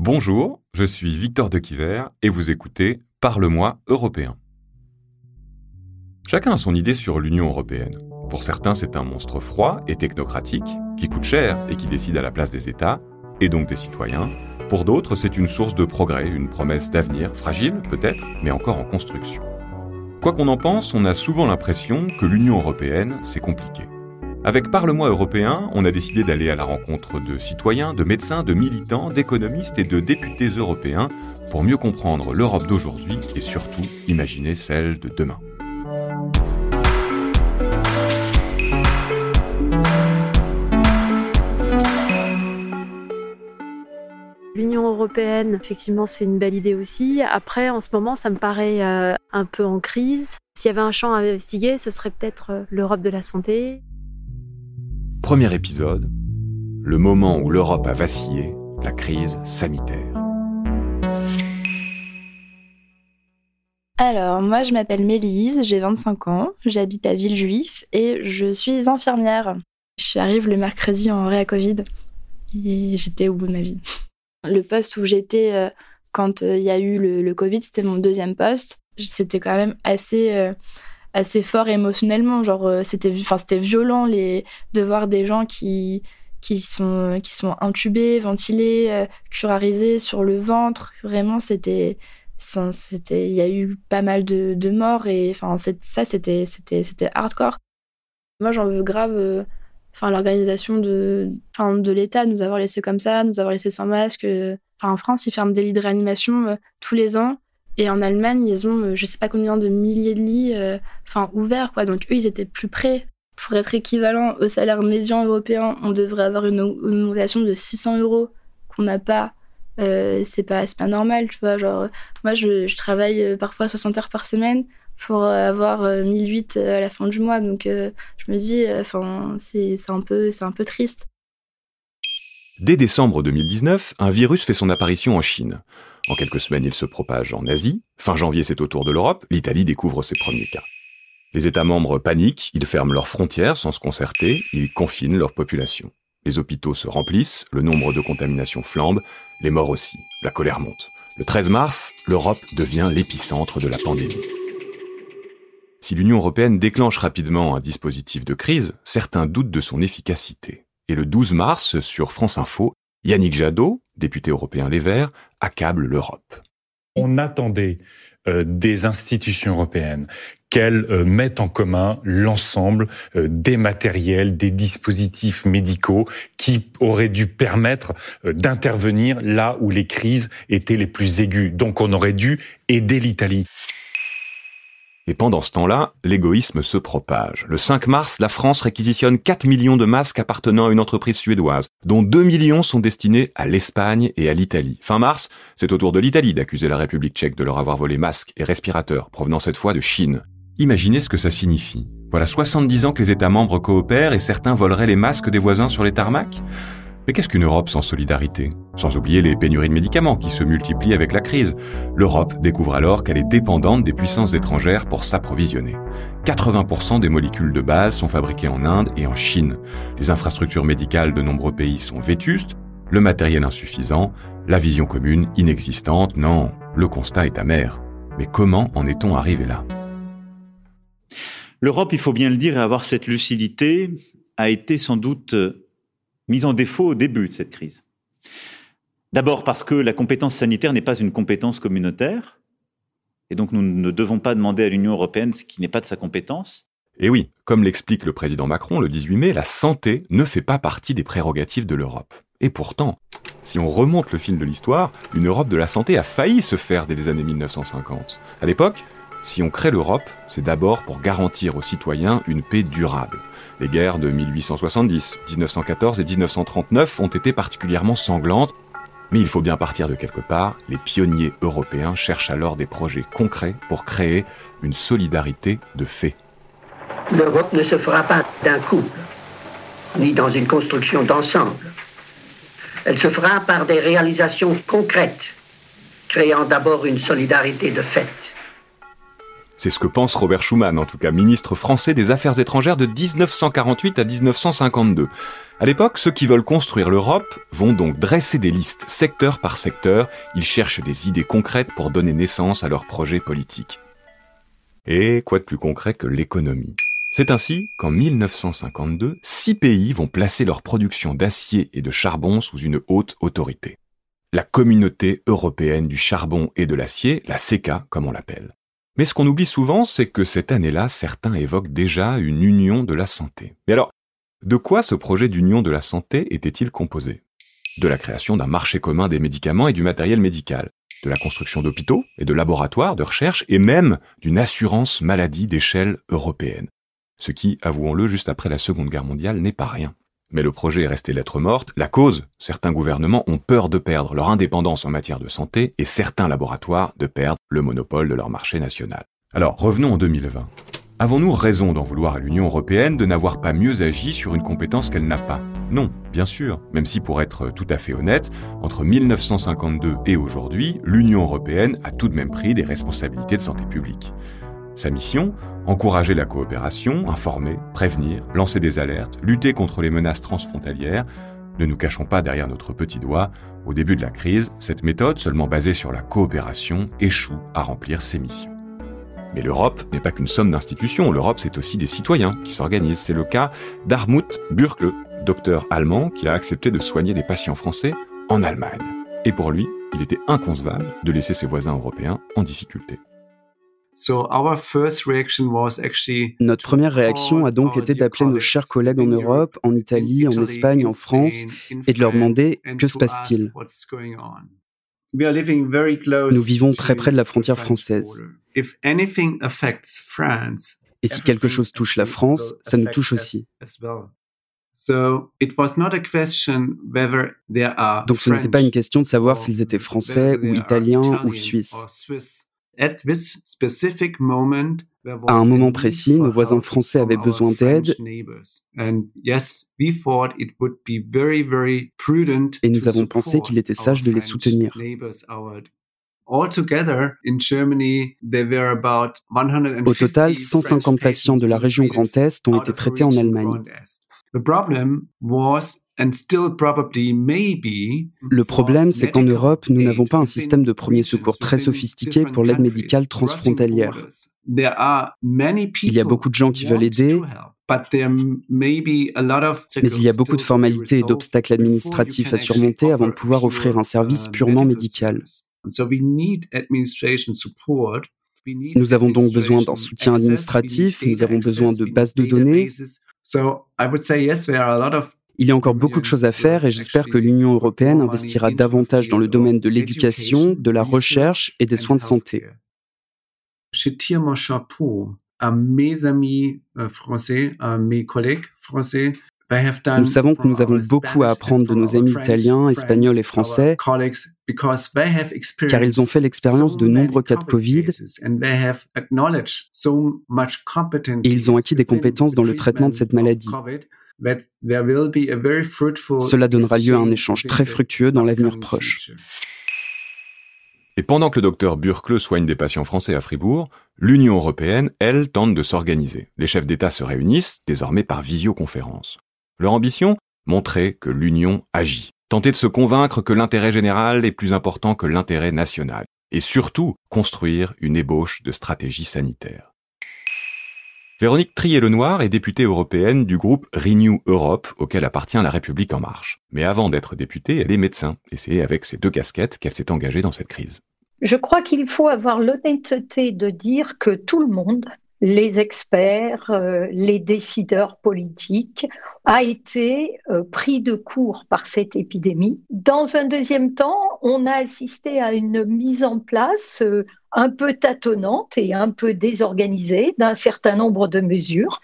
Bonjour, je suis Victor de Quiver et vous écoutez Parle-moi européen. Chacun a son idée sur l'Union européenne. Pour certains, c'est un monstre froid et technocratique qui coûte cher et qui décide à la place des États, et donc des citoyens. Pour d'autres, c'est une source de progrès, une promesse d'avenir, fragile peut-être, mais encore en construction. Quoi qu'on en pense, on a souvent l'impression que l'Union européenne, c'est compliqué. Avec Parlement européen, on a décidé d'aller à la rencontre de citoyens, de médecins, de militants, d'économistes et de députés européens pour mieux comprendre l'Europe d'aujourd'hui et surtout imaginer celle de demain. L'Union européenne, effectivement, c'est une belle idée aussi. Après, en ce moment, ça me paraît euh, un peu en crise. S'il y avait un champ à investiguer, ce serait peut-être euh, l'Europe de la santé. Premier épisode, le moment où l'Europe a vacillé, la crise sanitaire. Alors, moi, je m'appelle Mélise, j'ai 25 ans, j'habite à Villejuif et je suis infirmière. Je arrive le mercredi en réa Covid et j'étais au bout de ma vie. Le poste où j'étais euh, quand euh, il y a eu le, Covid, c'était mon deuxième poste. C'était quand même assez. Euh, assez fort émotionnellement. Genre, euh, c'était, enfin, c'était violent les, de voir des gens qui, qui sont, qui sont intubés, ventilés, euh, curarisés sur le ventre. Vraiment, c'était, c'était, il y a eu pas mal de, de morts et enfin, ça, c'était, c'était, c'était hardcore. Moi, j'en veux grave. Euh, enfin, l'organisation de, enfin, de l'État, nous avoir laissé comme ça, nous avoir laissé sans masque. Enfin, en France, ils ferment des lits de réanimation tous les ans. Et en Allemagne, ils ont, euh, je sais pas combien de milliers de lits, euh, enfin ouverts, quoi. Donc eux, ils étaient plus prêts. Pour être équivalent au salaire médian européen, on devrait avoir une, augmentation de 600 euros qu'on n'a pas. Euh, c'est pas, pas normal, tu vois. Genre, moi, je, travaille parfois 60 heures par semaine pour avoir 1008 à la fin du mois. Donc, je me dis, enfin, c'est un peu, c'est un peu triste. Dès décembre 2019, un virus fait son apparition en Chine. En quelques semaines, il se propage en Asie. Fin janvier, c'est au tour de l'Europe. L'Italie découvre ses premiers cas. Les États membres paniquent, ils ferment leurs frontières sans se concerter, ils confinent leur population. Les hôpitaux se remplissent, le nombre de contaminations flambe, les morts aussi, la colère monte. Le 13 mars, l'Europe devient l'épicentre de la pandémie. Si l'Union européenne déclenche rapidement un dispositif de crise, certains doutent de son efficacité. Et le 12 mars, sur France Info, Yannick Jadot, député européen Les Verts, accable l'Europe. On attendait euh, des institutions européennes qu'elles euh, mettent en commun l'ensemble euh, des matériels, des dispositifs médicaux qui auraient dû permettre d'intervenir là où les crises étaient les plus aiguës. Donc on aurait dû aider l'Italie. Et pendant ce temps-là, l'égoïsme se propage. Le 5 mars, la France réquisitionne 4 millions de masques appartenant à une entreprise suédoise, dont 2 millions sont destinés à l'Espagne et à l'Italie. Fin mars, c'est au tour de l'Italie d'accuser la République tchèque de leur avoir volé masques et respirateurs, provenant cette fois de Chine. Imaginez ce que ça signifie. Voilà 70 ans que les États membres coopèrent et certains voleraient les masques des voisins sur les tarmacs? Mais qu'est-ce qu'une Europe sans solidarité? Sans oublier les pénuries de médicaments qui se multiplient avec la crise. L'Europe découvre alors qu'elle est dépendante des puissances étrangères pour s'approvisionner. 80% des molécules de base sont fabriquées en Inde et en Chine. Les infrastructures médicales de nombreux pays sont vétustes, le matériel insuffisant, la vision commune inexistante. Non, le constat est amer. Mais comment en est-on arrivé là? L'Europe, il faut bien le dire et avoir cette lucidité, a été sans doute mise en défaut au début de cette crise. D'abord parce que la compétence sanitaire n'est pas une compétence communautaire, et donc nous ne devons pas demander à l'Union européenne ce qui n'est pas de sa compétence. Et oui, comme l'explique le président Macron le 18 mai, la santé ne fait pas partie des prérogatives de l'Europe. Et pourtant, si on remonte le fil de l'histoire, une Europe de la santé a failli se faire dès les années 1950. À l'époque, si on crée l'Europe, c'est d'abord pour garantir aux citoyens une paix durable. Les guerres de 1870, 1914 et 1939 ont été particulièrement sanglantes, mais il faut bien partir de quelque part. Les pionniers européens cherchent alors des projets concrets pour créer une solidarité de fait. L'Europe ne se fera pas d'un coup, ni dans une construction d'ensemble. Elle se fera par des réalisations concrètes, créant d'abord une solidarité de fait. C'est ce que pense Robert Schuman, en tout cas ministre français des Affaires étrangères de 1948 à 1952. À l'époque, ceux qui veulent construire l'Europe vont donc dresser des listes secteur par secteur, ils cherchent des idées concrètes pour donner naissance à leurs projets politiques. Et quoi de plus concret que l'économie? C'est ainsi qu'en 1952, six pays vont placer leur production d'acier et de charbon sous une haute autorité. La communauté européenne du charbon et de l'acier, la CECA comme on l'appelle. Mais ce qu'on oublie souvent, c'est que cette année-là, certains évoquent déjà une union de la santé. Mais alors, de quoi ce projet d'union de la santé était-il composé? De la création d'un marché commun des médicaments et du matériel médical, de la construction d'hôpitaux et de laboratoires de recherche et même d'une assurance maladie d'échelle européenne ce qui, avouons-le, juste après la Seconde Guerre mondiale n'est pas rien. Mais le projet est resté lettre morte. La cause, certains gouvernements ont peur de perdre leur indépendance en matière de santé et certains laboratoires de perdre le monopole de leur marché national. Alors, revenons en 2020. Avons-nous raison d'en vouloir à l'Union européenne de n'avoir pas mieux agi sur une compétence qu'elle n'a pas? Non, bien sûr, même si pour être tout à fait honnête, entre 1952 et aujourd'hui, l'Union européenne a tout de même pris des responsabilités de santé publique. Sa mission Encourager la coopération, informer, prévenir, lancer des alertes, lutter contre les menaces transfrontalières. Ne nous cachons pas derrière notre petit doigt, au début de la crise, cette méthode, seulement basée sur la coopération, échoue à remplir ses missions. Mais l'Europe n'est pas qu'une somme d'institutions, l'Europe c'est aussi des citoyens qui s'organisent. C'est le cas d'Armut Bürkle, docteur allemand qui a accepté de soigner des patients français en Allemagne. Et pour lui, il était inconcevable de laisser ses voisins européens en difficulté. Notre première réaction a donc été d'appeler nos chers collègues en Europe, en Italie, en Espagne, en France, et de leur demander que se passe-t-il. Nous vivons très près de la frontière française. Et si quelque chose touche la France, ça nous touche aussi. Donc ce n'était pas une question de savoir s'ils étaient français ou italiens ou suisses. À un moment précis, nos voisins français avaient besoin d'aide et nous avons pensé qu'il était sage de les soutenir. Au total, 150 patients de la région Grand Est ont été traités en Allemagne. Le problème, c'est qu'en Europe, nous n'avons pas un système de premier secours très sophistiqué pour l'aide médicale transfrontalière. Il y a beaucoup de gens qui veulent aider, mais il y a beaucoup de formalités et d'obstacles administratifs à surmonter avant de pouvoir offrir un service purement médical. Nous avons donc besoin d'un soutien administratif, nous avons besoin de bases de données. Il y a encore beaucoup de choses à faire et j'espère que l'Union européenne investira davantage dans le domaine de l'éducation, de la recherche et des soins de santé. Je tire mon chapeau à mes amis euh, français, à mes collègues français. Nous savons que nous avons beaucoup à apprendre de nos amis italiens, espagnols et français, car ils ont fait l'expérience de nombreux cas de Covid et ils ont acquis des compétences dans le traitement de cette maladie. Cela donnera lieu à un échange très fructueux dans l'avenir proche. Et pendant que le docteur Burkle soigne des patients français à Fribourg, l'Union européenne, elle, tente de s'organiser. Les chefs d'État se réunissent, désormais par visioconférence. Leur ambition? Montrer que l'Union agit. Tenter de se convaincre que l'intérêt général est plus important que l'intérêt national. Et surtout, construire une ébauche de stratégie sanitaire. Véronique Trier-Lenoir est députée européenne du groupe Renew Europe, auquel appartient La République en marche. Mais avant d'être députée, elle est médecin, et c'est avec ces deux casquettes qu'elle s'est engagée dans cette crise. Je crois qu'il faut avoir l'honnêteté de dire que tout le monde, les experts, euh, les décideurs politiques, a été euh, pris de court par cette épidémie. Dans un deuxième temps, on a assisté à une mise en place euh, un peu tâtonnante et un peu désorganisée d'un certain nombre de mesures,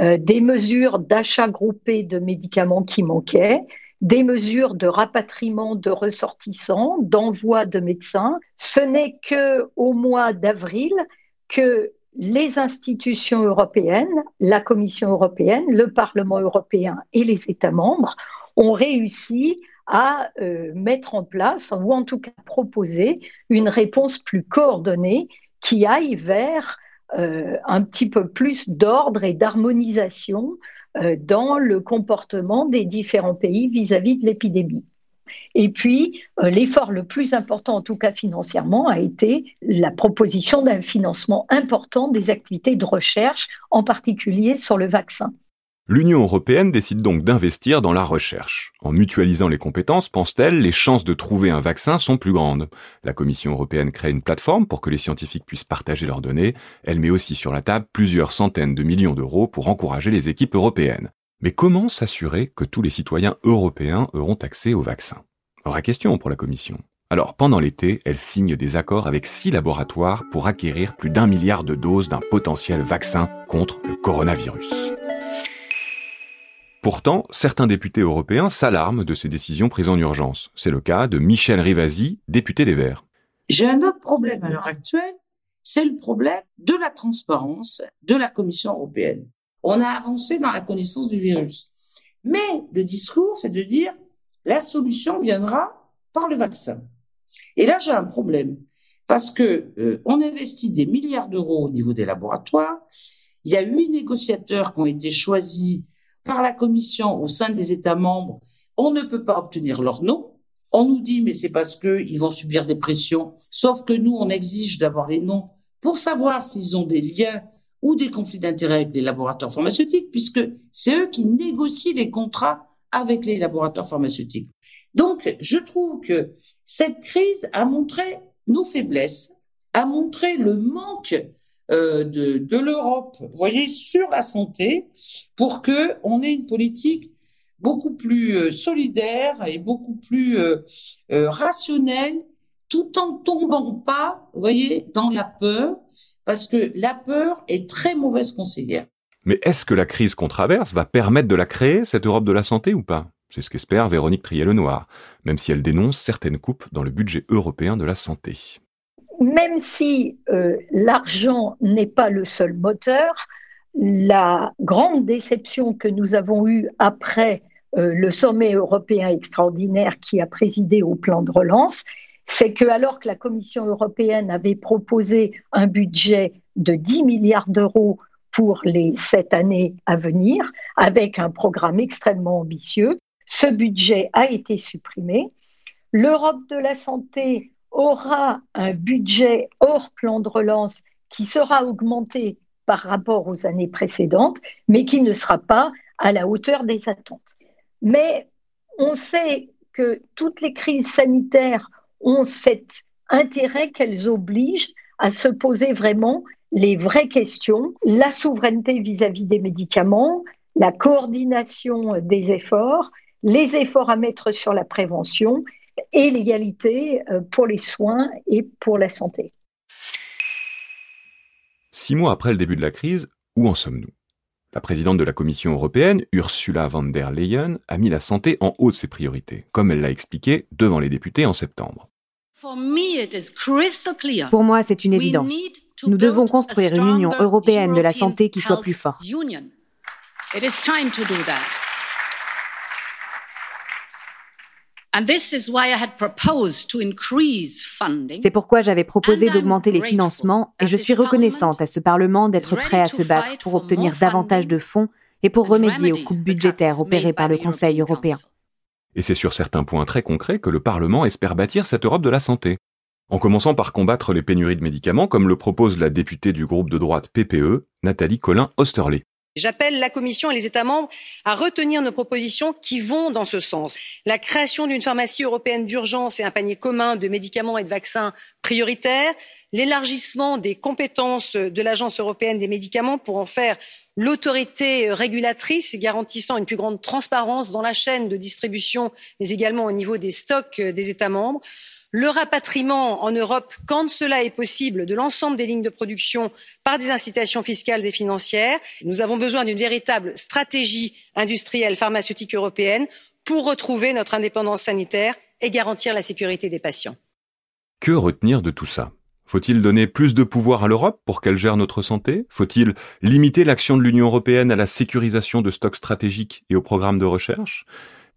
des mesures d'achat groupé de médicaments qui manquaient, des mesures de rapatriement de ressortissants, d'envoi de médecins. Ce n'est que au mois d'avril que les institutions européennes, la Commission européenne, le Parlement européen et les États membres ont réussi à euh, mettre en place, ou en tout cas proposer, une réponse plus coordonnée qui aille vers un petit peu plus d'ordre et d'harmonisation dans le comportement des différents pays vis-à-vis -vis de l'épidémie. Et puis, l'effort le plus important, en tout cas financièrement, a été la proposition d'un financement important des activités de recherche, en particulier sur le vaccin. L'Union européenne décide donc d'investir dans la recherche. En mutualisant les compétences, pense-t-elle, les chances de trouver un vaccin sont plus grandes. La Commission européenne crée une plateforme pour que les scientifiques puissent partager leurs données. Elle met aussi sur la table plusieurs centaines de millions d'euros pour encourager les équipes européennes. Mais comment s'assurer que tous les citoyens européens auront accès au vaccin? Vraie question pour la Commission. Alors, pendant l'été, elle signe des accords avec six laboratoires pour acquérir plus d'un milliard de doses d'un potentiel vaccin contre le coronavirus. Pourtant, certains députés européens s'alarment de ces décisions prises en urgence. C'est le cas de Michel Rivasi, député des Verts. J'ai un autre problème à l'heure actuelle, c'est le problème de la transparence de la Commission européenne. On a avancé dans la connaissance du virus. Mais le discours, c'est de dire la solution viendra par le vaccin. Et là, j'ai un problème parce que euh, on investit des milliards d'euros au niveau des laboratoires. Il y a huit négociateurs qui ont été choisis par la Commission au sein des États membres, on ne peut pas obtenir leur nom. On nous dit, mais c'est parce qu'ils vont subir des pressions. Sauf que nous, on exige d'avoir les noms pour savoir s'ils ont des liens ou des conflits d'intérêts avec les laboratoires pharmaceutiques, puisque c'est eux qui négocient les contrats avec les laboratoires pharmaceutiques. Donc, je trouve que cette crise a montré nos faiblesses, a montré le manque euh, de, l'Europe, vous voyez, sur la santé, pour que on ait une politique beaucoup plus euh, solidaire et beaucoup plus euh, rationnelle, tout en tombant pas, vous voyez, dans la peur, parce que la peur est très mauvaise conseillère. Mais est-ce que la crise qu'on traverse va permettre de la créer, cette Europe de la santé ou pas? C'est ce qu'espère Véronique Trier-Lenoir, même si elle dénonce certaines coupes dans le budget européen de la santé même si euh, l'argent n'est pas le seul moteur, la grande déception que nous avons eue après euh, le sommet européen extraordinaire qui a présidé au plan de relance, c'est que alors que la Commission européenne avait proposé un budget de 10 milliards d'euros pour les sept années à venir, avec un programme extrêmement ambitieux, ce budget a été supprimé. L'Europe de la santé aura un budget hors plan de relance qui sera augmenté par rapport aux années précédentes, mais qui ne sera pas à la hauteur des attentes. Mais on sait que toutes les crises sanitaires ont cet intérêt qu'elles obligent à se poser vraiment les vraies questions, la souveraineté vis-à-vis -vis des médicaments, la coordination des efforts, les efforts à mettre sur la prévention et l'égalité euh, pour les soins et pour la santé. Six mois après le début de la crise, où en sommes-nous? La présidente de la Commission européenne, Ursula von der Leyen, a mis la santé en haut de ses priorités, comme elle l'a expliqué devant les députés en septembre. Pour moi, c'est une évidence. Nous devons construire une Union européenne de la santé qui soit plus forte. C'est pourquoi j'avais proposé d'augmenter les financements et je suis reconnaissante à ce Parlement d'être prêt à se battre pour obtenir davantage de fonds et pour remédier aux coupes budgétaires opérées par le Conseil européen. Et c'est sur certains points très concrets que le Parlement espère bâtir cette Europe de la santé. En commençant par combattre les pénuries de médicaments, comme le propose la députée du groupe de droite PPE, Nathalie Collin-Osterley. J'appelle la Commission et les États membres à retenir nos propositions qui vont dans ce sens. La création d'une pharmacie européenne d'urgence et un panier commun de médicaments et de vaccins prioritaires, l'élargissement des compétences de l'Agence européenne des médicaments pour en faire l'autorité régulatrice garantissant une plus grande transparence dans la chaîne de distribution mais également au niveau des stocks des États membres le rapatriement en europe quand cela est possible de l'ensemble des lignes de production par des incitations fiscales et financières. nous avons besoin d'une véritable stratégie industrielle pharmaceutique européenne pour retrouver notre indépendance sanitaire et garantir la sécurité des patients. que retenir de tout ça? Faut-il donner plus de pouvoir à l'Europe pour qu'elle gère notre santé? Faut-il limiter l'action de l'Union européenne à la sécurisation de stocks stratégiques et aux programmes de recherche?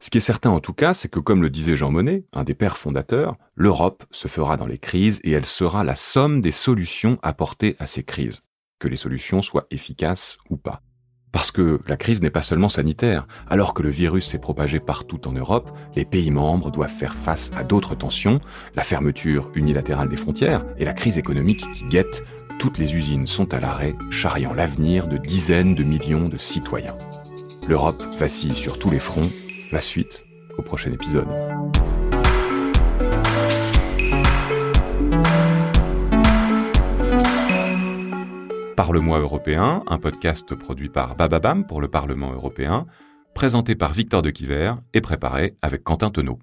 Ce qui est certain en tout cas, c'est que comme le disait Jean Monnet, un des pères fondateurs, l'Europe se fera dans les crises et elle sera la somme des solutions apportées à ces crises. que les solutions soient efficaces ou pas. Parce que la crise n'est pas seulement sanitaire. Alors que le virus s'est propagé partout en Europe, les pays membres doivent faire face à d'autres tensions, la fermeture unilatérale des frontières et la crise économique qui guette. Toutes les usines sont à l'arrêt, charriant l'avenir de dizaines de millions de citoyens. L'Europe vacille sur tous les fronts. La suite au prochain épisode. Parle-moi européen, un podcast produit par Bababam pour le Parlement européen, présenté par Victor de Quiver et préparé avec Quentin Tenot.